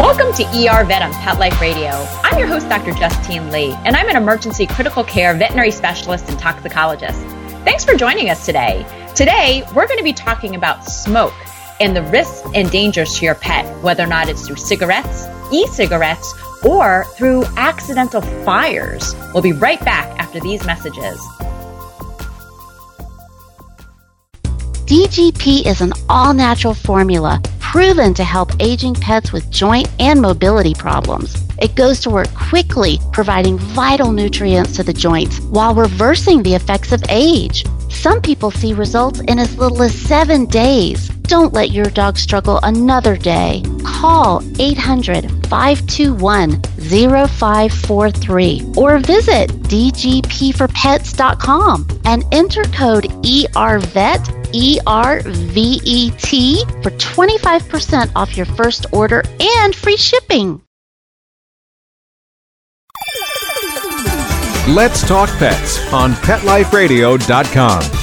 Welcome to ER Vet on Pet Life Radio. I'm your host, Dr. Justine Lee, and I'm an emergency critical care veterinary specialist and toxicologist. Thanks for joining us today. Today, we're going to be talking about smoke and the risks and dangers to your pet, whether or not it's through cigarettes, e cigarettes, or through accidental fires. We'll be right back after these messages. DGP is an all natural formula proven to help aging pets with joint and mobility problems. It goes to work quickly, providing vital nutrients to the joints while reversing the effects of age. Some people see results in as little as seven days. Don't let your dog struggle another day. Call 800 521 0543 or visit dgpforpets.com and enter code ERVET E R V E T for 25% off your first order and free shipping. Let's Talk Pets on PetLifeRadio.com.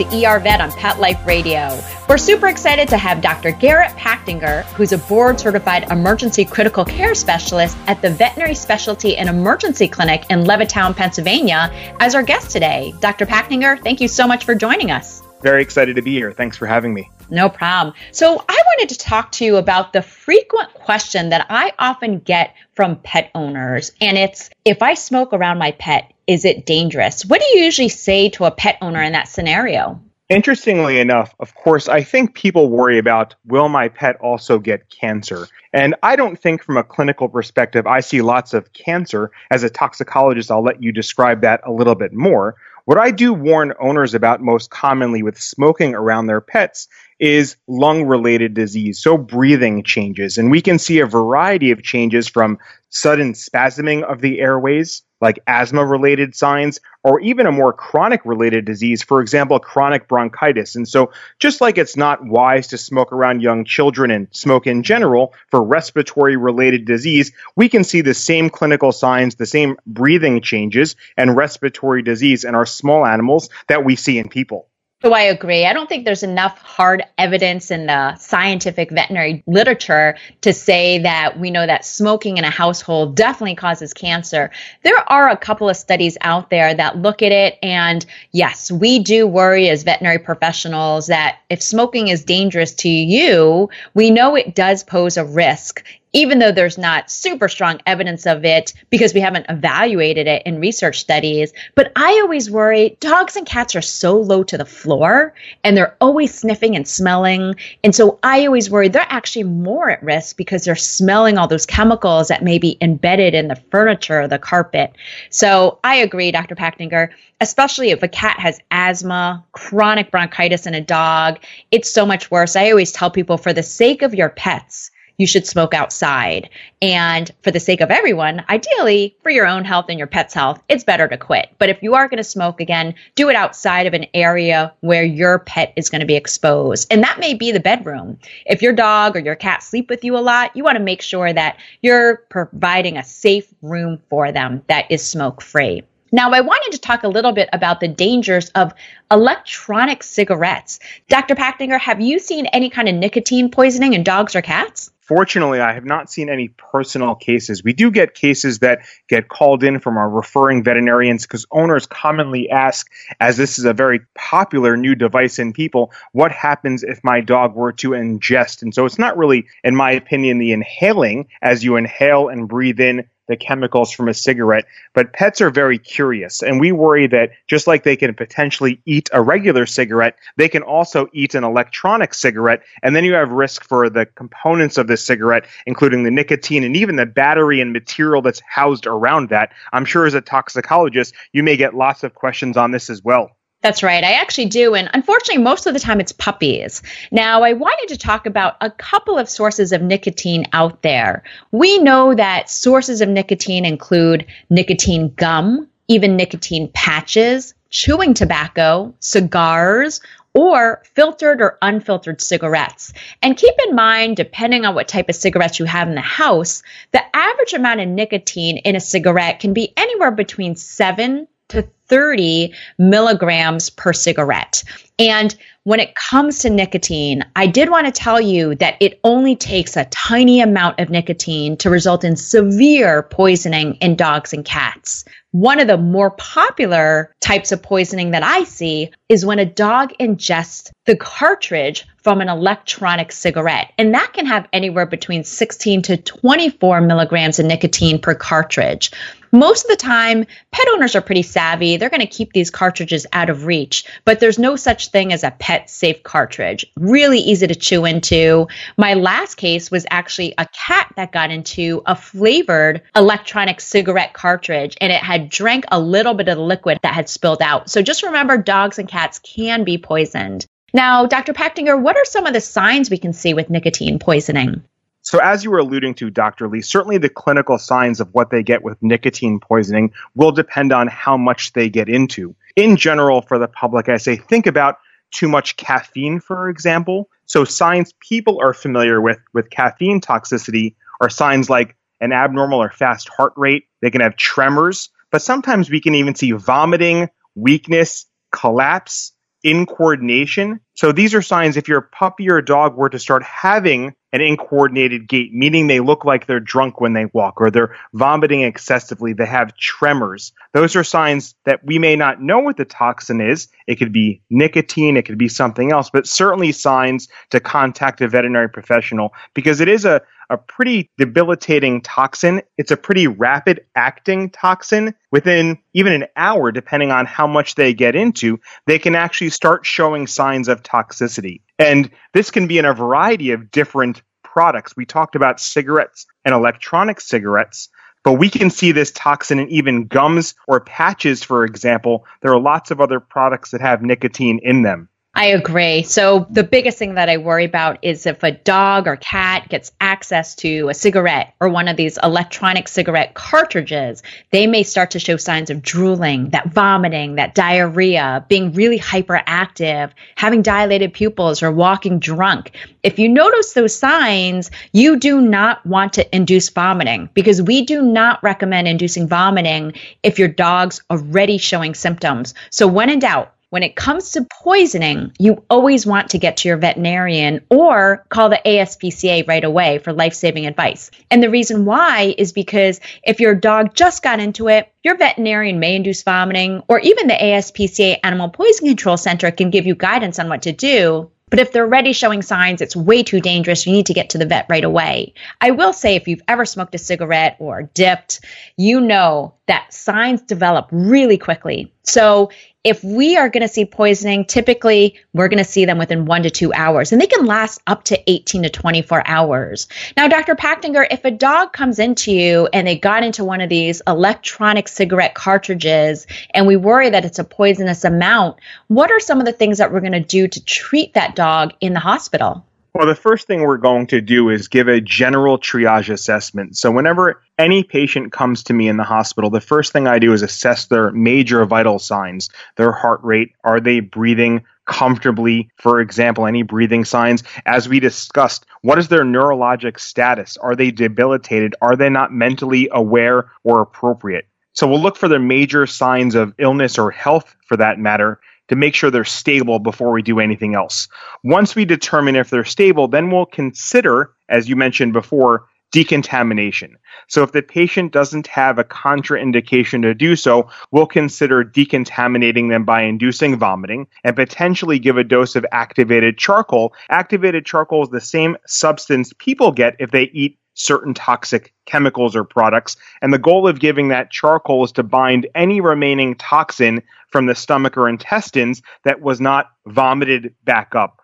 to ER Vet on Pet Life Radio. We're super excited to have Dr. Garrett Pachtinger, who's a board certified emergency critical care specialist at the Veterinary Specialty and Emergency Clinic in Levittown, Pennsylvania, as our guest today. Dr. Pachtinger, thank you so much for joining us. Very excited to be here. Thanks for having me. No problem. So, I wanted to talk to you about the frequent question that I often get from pet owners, and it's if I smoke around my pet, is it dangerous? What do you usually say to a pet owner in that scenario? Interestingly enough, of course, I think people worry about will my pet also get cancer? And I don't think from a clinical perspective I see lots of cancer. As a toxicologist, I'll let you describe that a little bit more. What I do warn owners about most commonly with smoking around their pets is lung related disease, so breathing changes. And we can see a variety of changes from sudden spasming of the airways, like asthma related signs, or even a more chronic related disease, for example, chronic bronchitis. And so, just like it's not wise to smoke around young children and smoke in general for respiratory related disease, we can see the same clinical signs, the same breathing changes and respiratory disease in our small animals that we see in people. So I agree. I don't think there's enough hard evidence in the scientific veterinary literature to say that we know that smoking in a household definitely causes cancer. There are a couple of studies out there that look at it. And yes, we do worry as veterinary professionals that if smoking is dangerous to you, we know it does pose a risk even though there's not super strong evidence of it because we haven't evaluated it in research studies. But I always worry dogs and cats are so low to the floor and they're always sniffing and smelling. And so I always worry they're actually more at risk because they're smelling all those chemicals that may be embedded in the furniture or the carpet. So I agree, Dr. Pachtinger, especially if a cat has asthma, chronic bronchitis in a dog, it's so much worse. I always tell people for the sake of your pets, you should smoke outside. And for the sake of everyone, ideally for your own health and your pet's health, it's better to quit. But if you are going to smoke again, do it outside of an area where your pet is going to be exposed. And that may be the bedroom. If your dog or your cat sleep with you a lot, you want to make sure that you're providing a safe room for them that is smoke free. Now, I wanted to talk a little bit about the dangers of electronic cigarettes. Dr. Pachtinger, have you seen any kind of nicotine poisoning in dogs or cats? Fortunately, I have not seen any personal cases. We do get cases that get called in from our referring veterinarians because owners commonly ask, as this is a very popular new device in people, what happens if my dog were to ingest? And so it's not really, in my opinion, the inhaling as you inhale and breathe in the chemicals from a cigarette, but pets are very curious. And we worry that just like they can potentially eat a regular cigarette, they can also eat an electronic cigarette. And then you have risk for the components of the cigarette, including the nicotine and even the battery and material that's housed around that. I'm sure as a toxicologist, you may get lots of questions on this as well. That's right. I actually do. And unfortunately, most of the time it's puppies. Now, I wanted to talk about a couple of sources of nicotine out there. We know that sources of nicotine include nicotine gum, even nicotine patches, chewing tobacco, cigars, or filtered or unfiltered cigarettes. And keep in mind, depending on what type of cigarettes you have in the house, the average amount of nicotine in a cigarette can be anywhere between 7 to 30 milligrams per cigarette. And when it comes to nicotine, I did want to tell you that it only takes a tiny amount of nicotine to result in severe poisoning in dogs and cats. One of the more popular types of poisoning that I see is when a dog ingests the cartridge from an electronic cigarette. And that can have anywhere between 16 to 24 milligrams of nicotine per cartridge. Most of the time, pet owners are pretty savvy. They're going to keep these cartridges out of reach, but there's no such thing as a pet safe cartridge. Really easy to chew into. My last case was actually a cat that got into a flavored electronic cigarette cartridge and it had drank a little bit of the liquid that had spilled out. So just remember dogs and cats can be poisoned. Now, Dr. Pachtinger, what are some of the signs we can see with nicotine poisoning? So, as you were alluding to, Dr. Lee, certainly the clinical signs of what they get with nicotine poisoning will depend on how much they get into. In general, for the public, I say think about too much caffeine, for example. So, signs people are familiar with with caffeine toxicity are signs like an abnormal or fast heart rate. They can have tremors, but sometimes we can even see vomiting, weakness, collapse, incoordination. So these are signs if your puppy or dog were to start having an incoordinated gait, meaning they look like they're drunk when they walk or they're vomiting excessively, they have tremors. Those are signs that we may not know what the toxin is. It could be nicotine, it could be something else, but certainly signs to contact a veterinary professional because it is a, a pretty debilitating toxin. It's a pretty rapid acting toxin. Within even an hour, depending on how much they get into, they can actually start showing signs of toxicity. And this can be in a variety of different products. We talked about cigarettes and electronic cigarettes, but we can see this toxin in even gums or patches, for example. There are lots of other products that have nicotine in them. I agree. So the biggest thing that I worry about is if a dog or cat gets access to a cigarette or one of these electronic cigarette cartridges, they may start to show signs of drooling, that vomiting, that diarrhea, being really hyperactive, having dilated pupils or walking drunk. If you notice those signs, you do not want to induce vomiting because we do not recommend inducing vomiting if your dog's already showing symptoms. So when in doubt, when it comes to poisoning, you always want to get to your veterinarian or call the ASPCA right away for life saving advice. And the reason why is because if your dog just got into it, your veterinarian may induce vomiting, or even the ASPCA Animal Poison Control Center can give you guidance on what to do. But if they're already showing signs, it's way too dangerous. You need to get to the vet right away. I will say, if you've ever smoked a cigarette or dipped, you know that signs develop really quickly. So if we are going to see poisoning, typically we're going to see them within one to two hours, and they can last up to 18 to 24 hours. Now, Dr. Pachtinger, if a dog comes into you and they got into one of these electronic cigarette cartridges, and we worry that it's a poisonous amount, what are some of the things that we're going to do to treat that dog in the hospital? Well, the first thing we're going to do is give a general triage assessment. So, whenever any patient comes to me in the hospital, the first thing I do is assess their major vital signs their heart rate. Are they breathing comfortably? For example, any breathing signs? As we discussed, what is their neurologic status? Are they debilitated? Are they not mentally aware or appropriate? So, we'll look for the major signs of illness or health for that matter to make sure they're stable before we do anything else. Once we determine if they're stable, then we'll consider, as you mentioned before, decontamination. So if the patient doesn't have a contraindication to do so, we'll consider decontaminating them by inducing vomiting and potentially give a dose of activated charcoal. Activated charcoal is the same substance people get if they eat certain toxic chemicals or products. And the goal of giving that charcoal is to bind any remaining toxin from the stomach or intestines that was not vomited back up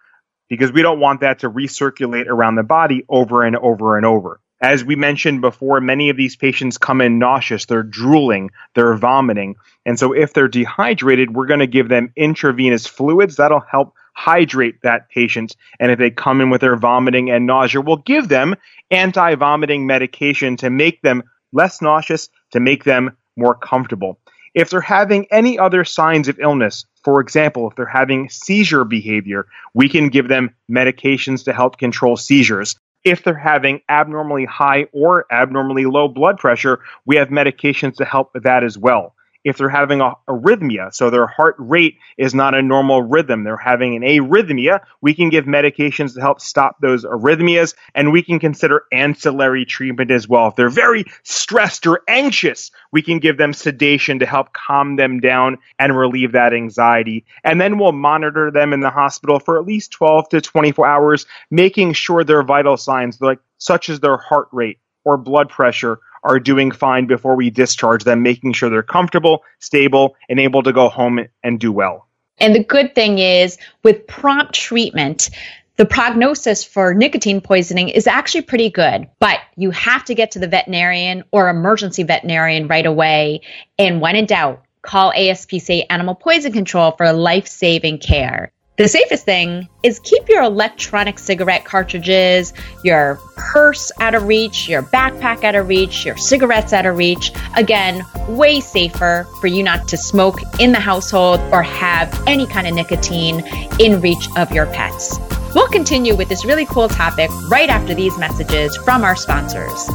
because we don't want that to recirculate around the body over and over and over. As we mentioned before, many of these patients come in nauseous, they're drooling, they're vomiting. And so if they're dehydrated, we're going to give them intravenous fluids that'll help hydrate that patient. And if they come in with their vomiting and nausea, we'll give them anti vomiting medication to make them less nauseous, to make them more comfortable. If they're having any other signs of illness, for example, if they're having seizure behavior, we can give them medications to help control seizures. If they're having abnormally high or abnormally low blood pressure, we have medications to help with that as well if they're having a arrhythmia, so their heart rate is not a normal rhythm, they're having an arrhythmia, we can give medications to help stop those arrhythmias, and we can consider ancillary treatment as well. If they're very stressed or anxious, we can give them sedation to help calm them down and relieve that anxiety. And then we'll monitor them in the hospital for at least 12 to 24 hours, making sure their vital signs, like such as their heart rate or blood pressure, are doing fine before we discharge them, making sure they're comfortable, stable, and able to go home and do well. And the good thing is, with prompt treatment, the prognosis for nicotine poisoning is actually pretty good, but you have to get to the veterinarian or emergency veterinarian right away. And when in doubt, call ASPCA Animal Poison Control for life saving care. The safest thing is keep your electronic cigarette cartridges, your purse out of reach, your backpack out of reach, your cigarettes out of reach. Again, way safer for you not to smoke in the household or have any kind of nicotine in reach of your pets. We'll continue with this really cool topic right after these messages from our sponsors.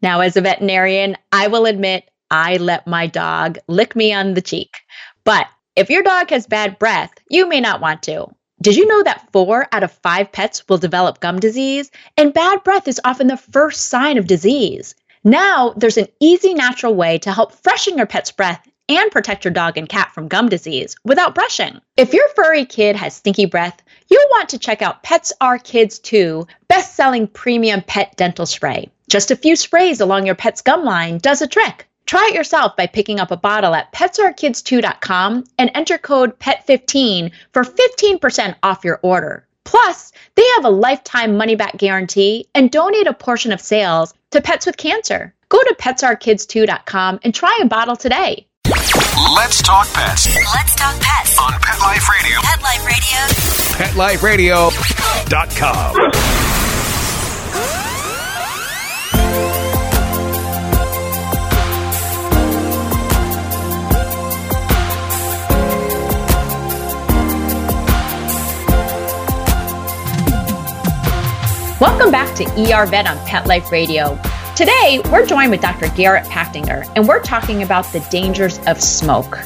Now, as a veterinarian, I will admit I let my dog lick me on the cheek. But if your dog has bad breath, you may not want to. Did you know that four out of five pets will develop gum disease? And bad breath is often the first sign of disease. Now, there's an easy, natural way to help freshen your pet's breath and protect your dog and cat from gum disease without brushing. If your furry kid has stinky breath, you'll want to check out Pets Are Kids Too best selling premium pet dental spray. Just a few sprays along your pet's gum line does a trick. Try it yourself by picking up a bottle at petsarekidstoo.com and enter code PET15 for 15% off your order. Plus, they have a lifetime money back guarantee and donate a portion of sales to Pets with Cancer. Go to petsarekidstoo.com and try a bottle today. Let's talk pets. Let's talk pets on Pet Life Radio. Pet Life Radio. PetLifeRadio.com. Welcome back to ER Vet on Pet Life Radio. Today, we're joined with Dr. Garrett Pachtinger, and we're talking about the dangers of smoke.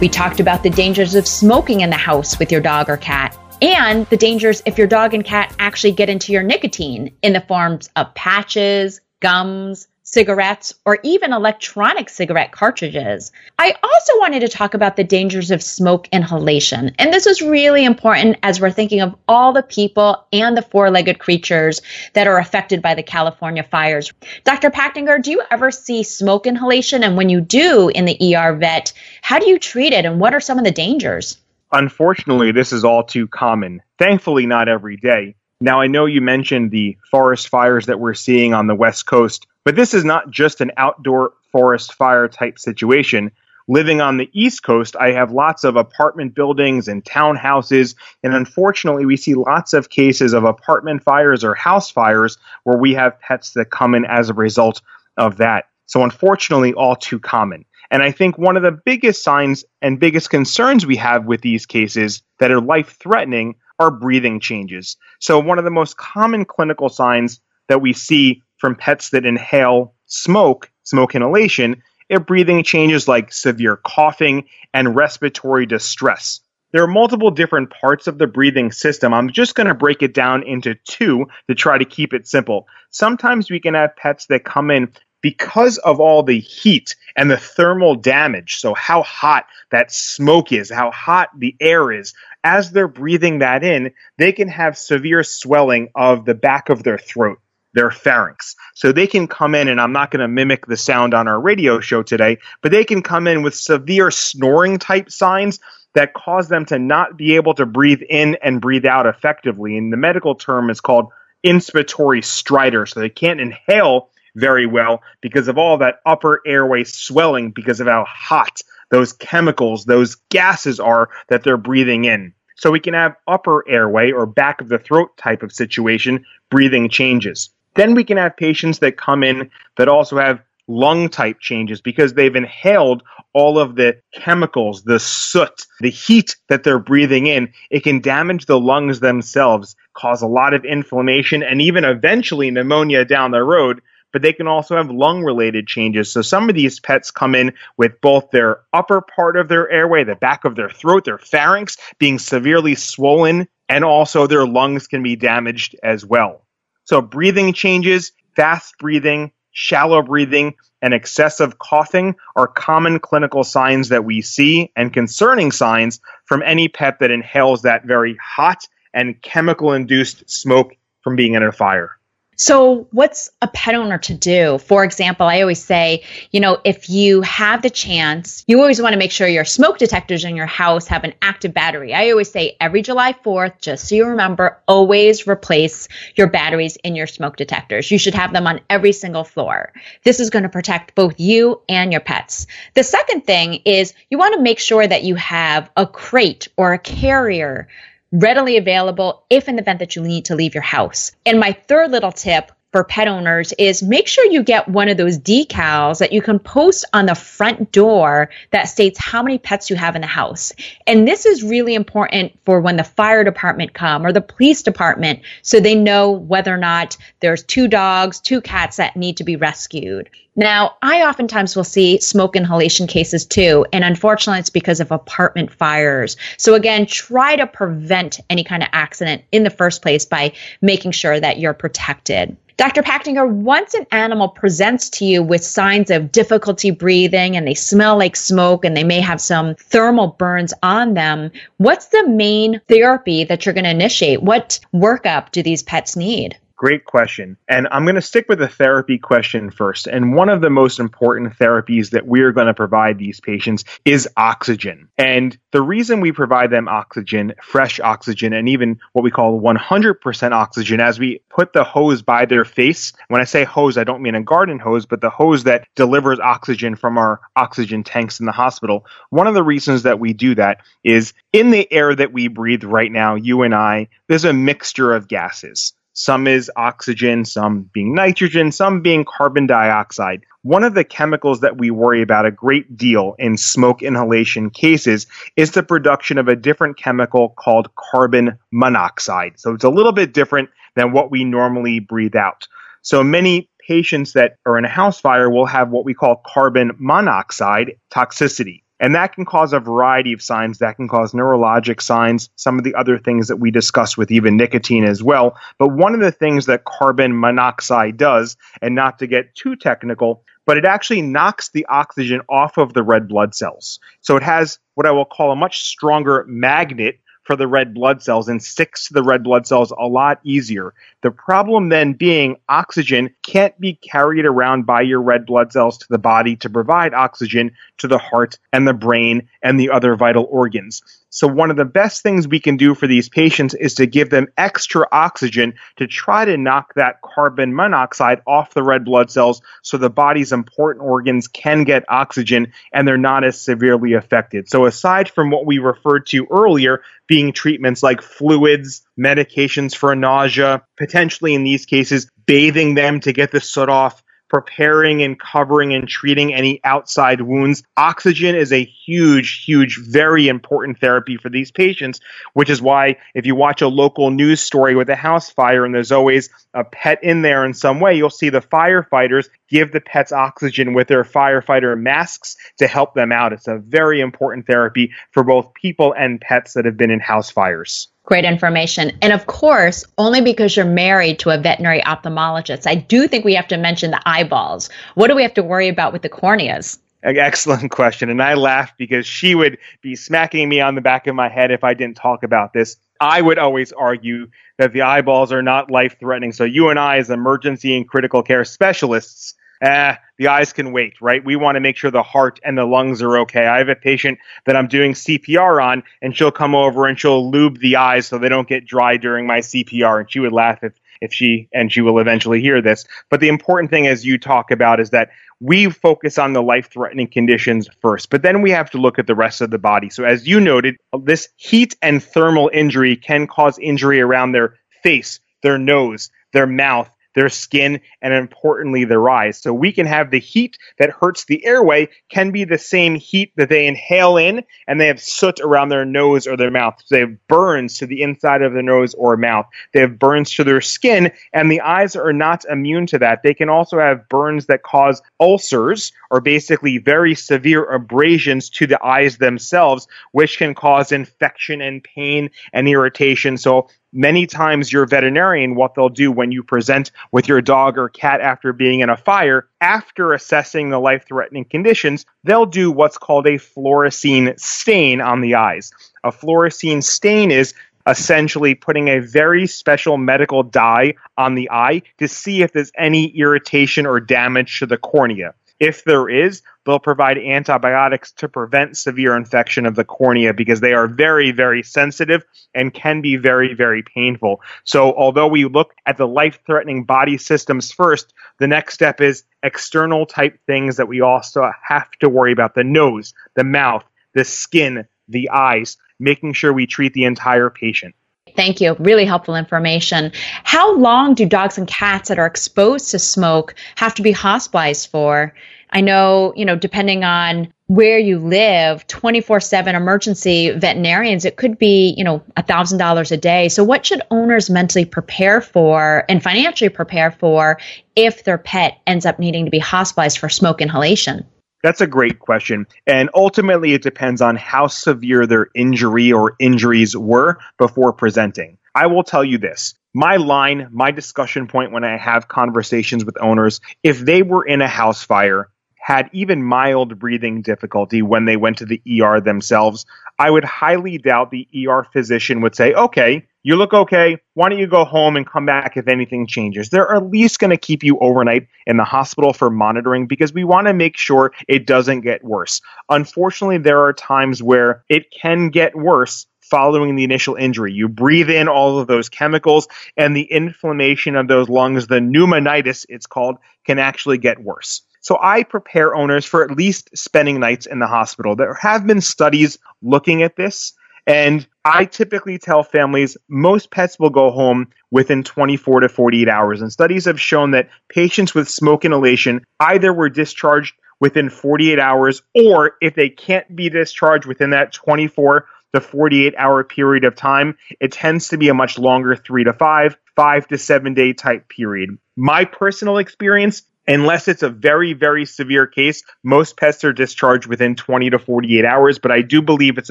We talked about the dangers of smoking in the house with your dog or cat, and the dangers if your dog and cat actually get into your nicotine in the forms of patches, gums, cigarettes, or even electronic cigarette cartridges. I also wanted to talk about the dangers of smoke inhalation. And this is really important as we're thinking of all the people and the four legged creatures that are affected by the California fires. Dr. Pachtinger, do you ever see smoke inhalation? And when you do in the ER vet, how do you treat it and what are some of the dangers? Unfortunately, this is all too common. Thankfully, not every day. Now, I know you mentioned the forest fires that we're seeing on the West Coast. But this is not just an outdoor forest fire type situation. Living on the East Coast, I have lots of apartment buildings and townhouses, and unfortunately, we see lots of cases of apartment fires or house fires where we have pets that come in as a result of that. So, unfortunately, all too common. And I think one of the biggest signs and biggest concerns we have with these cases that are life threatening are breathing changes. So, one of the most common clinical signs that we see from pets that inhale smoke, smoke inhalation, if breathing changes like severe coughing and respiratory distress. There are multiple different parts of the breathing system. I'm just going to break it down into two to try to keep it simple. Sometimes we can have pets that come in because of all the heat and the thermal damage. So, how hot that smoke is, how hot the air is, as they're breathing that in, they can have severe swelling of the back of their throat their pharynx. So they can come in, and I'm not going to mimic the sound on our radio show today, but they can come in with severe snoring type signs that cause them to not be able to breathe in and breathe out effectively. And the medical term is called inspiratory stridor. So they can't inhale very well because of all that upper airway swelling because of how hot those chemicals, those gases are that they're breathing in. So we can have upper airway or back of the throat type of situation, breathing changes. Then we can have patients that come in that also have lung type changes because they've inhaled all of the chemicals, the soot, the heat that they're breathing in. It can damage the lungs themselves, cause a lot of inflammation, and even eventually pneumonia down the road. But they can also have lung related changes. So some of these pets come in with both their upper part of their airway, the back of their throat, their pharynx being severely swollen, and also their lungs can be damaged as well. So breathing changes, fast breathing, shallow breathing, and excessive coughing are common clinical signs that we see and concerning signs from any pet that inhales that very hot and chemical induced smoke from being in a fire. So, what's a pet owner to do? For example, I always say, you know, if you have the chance, you always want to make sure your smoke detectors in your house have an active battery. I always say every July 4th, just so you remember, always replace your batteries in your smoke detectors. You should have them on every single floor. This is going to protect both you and your pets. The second thing is you want to make sure that you have a crate or a carrier readily available if in the event that you need to leave your house. And my third little tip for pet owners is make sure you get one of those decals that you can post on the front door that states how many pets you have in the house. And this is really important for when the fire department come or the police department so they know whether or not there's two dogs, two cats that need to be rescued. Now, I oftentimes will see smoke inhalation cases too, and unfortunately, it's because of apartment fires. So, again, try to prevent any kind of accident in the first place by making sure that you're protected. Dr. Pachtinger, once an animal presents to you with signs of difficulty breathing and they smell like smoke and they may have some thermal burns on them, what's the main therapy that you're going to initiate? What workup do these pets need? Great question. And I'm going to stick with the therapy question first. And one of the most important therapies that we're going to provide these patients is oxygen. And the reason we provide them oxygen, fresh oxygen, and even what we call 100% oxygen as we put the hose by their face. When I say hose, I don't mean a garden hose, but the hose that delivers oxygen from our oxygen tanks in the hospital. One of the reasons that we do that is in the air that we breathe right now, you and I, there's a mixture of gases. Some is oxygen, some being nitrogen, some being carbon dioxide. One of the chemicals that we worry about a great deal in smoke inhalation cases is the production of a different chemical called carbon monoxide. So it's a little bit different than what we normally breathe out. So many patients that are in a house fire will have what we call carbon monoxide toxicity. And that can cause a variety of signs. That can cause neurologic signs, some of the other things that we discussed with even nicotine as well. But one of the things that carbon monoxide does, and not to get too technical, but it actually knocks the oxygen off of the red blood cells. So it has what I will call a much stronger magnet for the red blood cells and sticks to the red blood cells a lot easier. The problem then being oxygen can't be carried around by your red blood cells to the body to provide oxygen to the heart and the brain and the other vital organs. So, one of the best things we can do for these patients is to give them extra oxygen to try to knock that carbon monoxide off the red blood cells so the body's important organs can get oxygen and they're not as severely affected. So, aside from what we referred to earlier, being treatments like fluids, medications for nausea, potentially in these cases, bathing them to get the soot off preparing and covering and treating any outside wounds. Oxygen is a huge, huge, very important therapy for these patients, which is why if you watch a local news story with a house fire and there's always a pet in there in some way, you'll see the firefighters give the pets oxygen with their firefighter masks to help them out. It's a very important therapy for both people and pets that have been in house fires. Great information. And of course, only because you're married to a veterinary ophthalmologist, I do think we have to mention the eyeballs. What do we have to worry about with the corneas? Excellent question. And I laugh because she would be smacking me on the back of my head if I didn't talk about this. I would always argue that the eyeballs are not life threatening. So you and I, as emergency and critical care specialists, eh, the eyes can wait, right? We want to make sure the heart and the lungs are okay. I have a patient that I'm doing CPR on, and she'll come over and she'll lube the eyes so they don't get dry during my CPR. And she would laugh if, if she, and she will eventually hear this. But the important thing, as you talk about, is that we focus on the life threatening conditions first, but then we have to look at the rest of the body. So, as you noted, this heat and thermal injury can cause injury around their face, their nose, their mouth, their skin, and importantly, their eyes. So we can have the heat that hurts the airway can be the same heat that they inhale in, and they have soot around their nose or their mouth. So they have burns to the inside of their nose or mouth. They have burns to their skin, and the eyes are not immune to that. They can also have burns that cause ulcers, or basically very severe abrasions to the eyes themselves, which can cause infection and pain and irritation. So many times your veterinarian what they'll do when you present with your dog or cat after being in a fire after assessing the life threatening conditions they'll do what's called a fluorescein stain on the eyes. A fluorescein stain is essentially putting a very special medical dye on the eye to see if there's any irritation or damage to the cornea. If there is, they'll provide antibiotics to prevent severe infection of the cornea because they are very, very sensitive and can be very, very painful. So, although we look at the life threatening body systems first, the next step is external type things that we also have to worry about the nose, the mouth, the skin, the eyes, making sure we treat the entire patient. Thank you. Really helpful information. How long do dogs and cats that are exposed to smoke have to be hospitalized for? I know, you know, depending on where you live, 24 7 emergency veterinarians, it could be, you know, $1,000 a day. So, what should owners mentally prepare for and financially prepare for if their pet ends up needing to be hospitalized for smoke inhalation? That's a great question. And ultimately, it depends on how severe their injury or injuries were before presenting. I will tell you this my line, my discussion point when I have conversations with owners, if they were in a house fire, had even mild breathing difficulty when they went to the ER themselves, I would highly doubt the ER physician would say, okay, you look okay. Why don't you go home and come back if anything changes? They're at least going to keep you overnight in the hospital for monitoring because we want to make sure it doesn't get worse. Unfortunately, there are times where it can get worse following the initial injury. You breathe in all of those chemicals, and the inflammation of those lungs, the pneumonitis, it's called, can actually get worse. So I prepare owners for at least spending nights in the hospital. There have been studies looking at this. And I typically tell families most pets will go home within 24 to 48 hours. And studies have shown that patients with smoke inhalation either were discharged within 48 hours, or if they can't be discharged within that 24 to 48 hour period of time, it tends to be a much longer three to five, five to seven day type period. My personal experience Unless it's a very, very severe case, most pets are discharged within 20 to 48 hours. But I do believe it's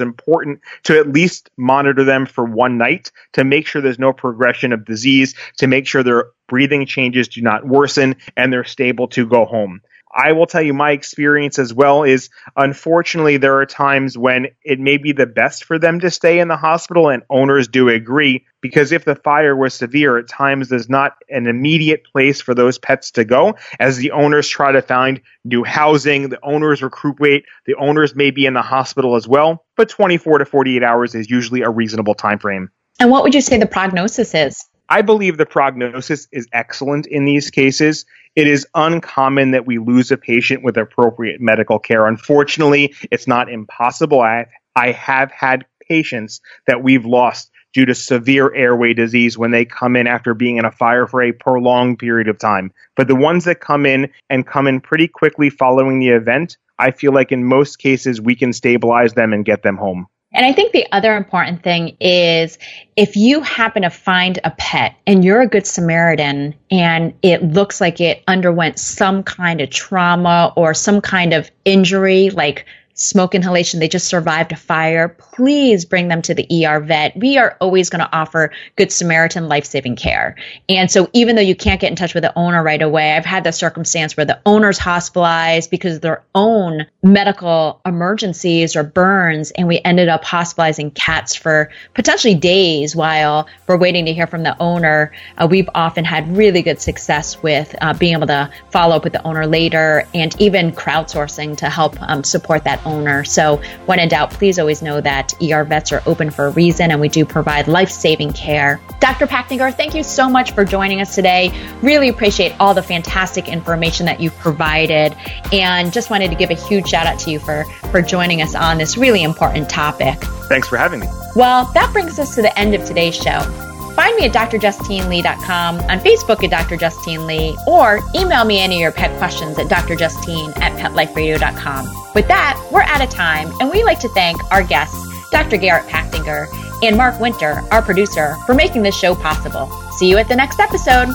important to at least monitor them for one night to make sure there's no progression of disease, to make sure their breathing changes do not worsen and they're stable to go home. I will tell you my experience as well is unfortunately there are times when it may be the best for them to stay in the hospital and owners do agree because if the fire was severe at times there's not an immediate place for those pets to go. As the owners try to find new housing the owners recuperate the owners may be in the hospital as well but 24 to 48 hours is usually a reasonable time frame and what would you say the prognosis is I believe the prognosis is excellent in these cases. It is uncommon that we lose a patient with appropriate medical care. Unfortunately, it's not impossible. I, I have had patients that we've lost due to severe airway disease when they come in after being in a fire for a prolonged period of time. But the ones that come in and come in pretty quickly following the event, I feel like in most cases we can stabilize them and get them home. And I think the other important thing is if you happen to find a pet and you're a good Samaritan and it looks like it underwent some kind of trauma or some kind of injury, like smoke inhalation, they just survived a fire, please bring them to the ER vet. We are always going to offer Good Samaritan life saving care. And so, even though you can't get in touch with the owner right away, I've had the circumstance where the owner's hospitalized because of their own medical emergencies or burns, and we ended up hospitalizing cats for potentially days while we're waiting to hear from the owner. Uh, we've often had really good success with uh, being able to follow up with the owner later and even crowdsourcing to help um, support that owner. So, when in doubt, please always know that ER vets are open for a reason and we do provide life saving care. Dr. Pachtinger, thank you so much for joining us today. Really appreciate all the fantastic information that you've provided and just wanted to give a huge shout out to you for, for joining us on this really important topic. Thanks for having me. Well, that brings us to the end of today's show. Find me at drjustinelee.com, on Facebook at Dr. Justine Lee, or email me any of your pet questions at drjustine at petliferadio.com. With that, we're out of time, and we like to thank our guests, Dr. Garrett Pachtinger and Mark Winter, our producer, for making this show possible. See you at the next episode.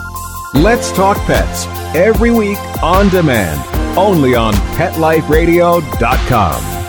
Let's Talk Pets, every week on demand, only on PetLifeRadio.com.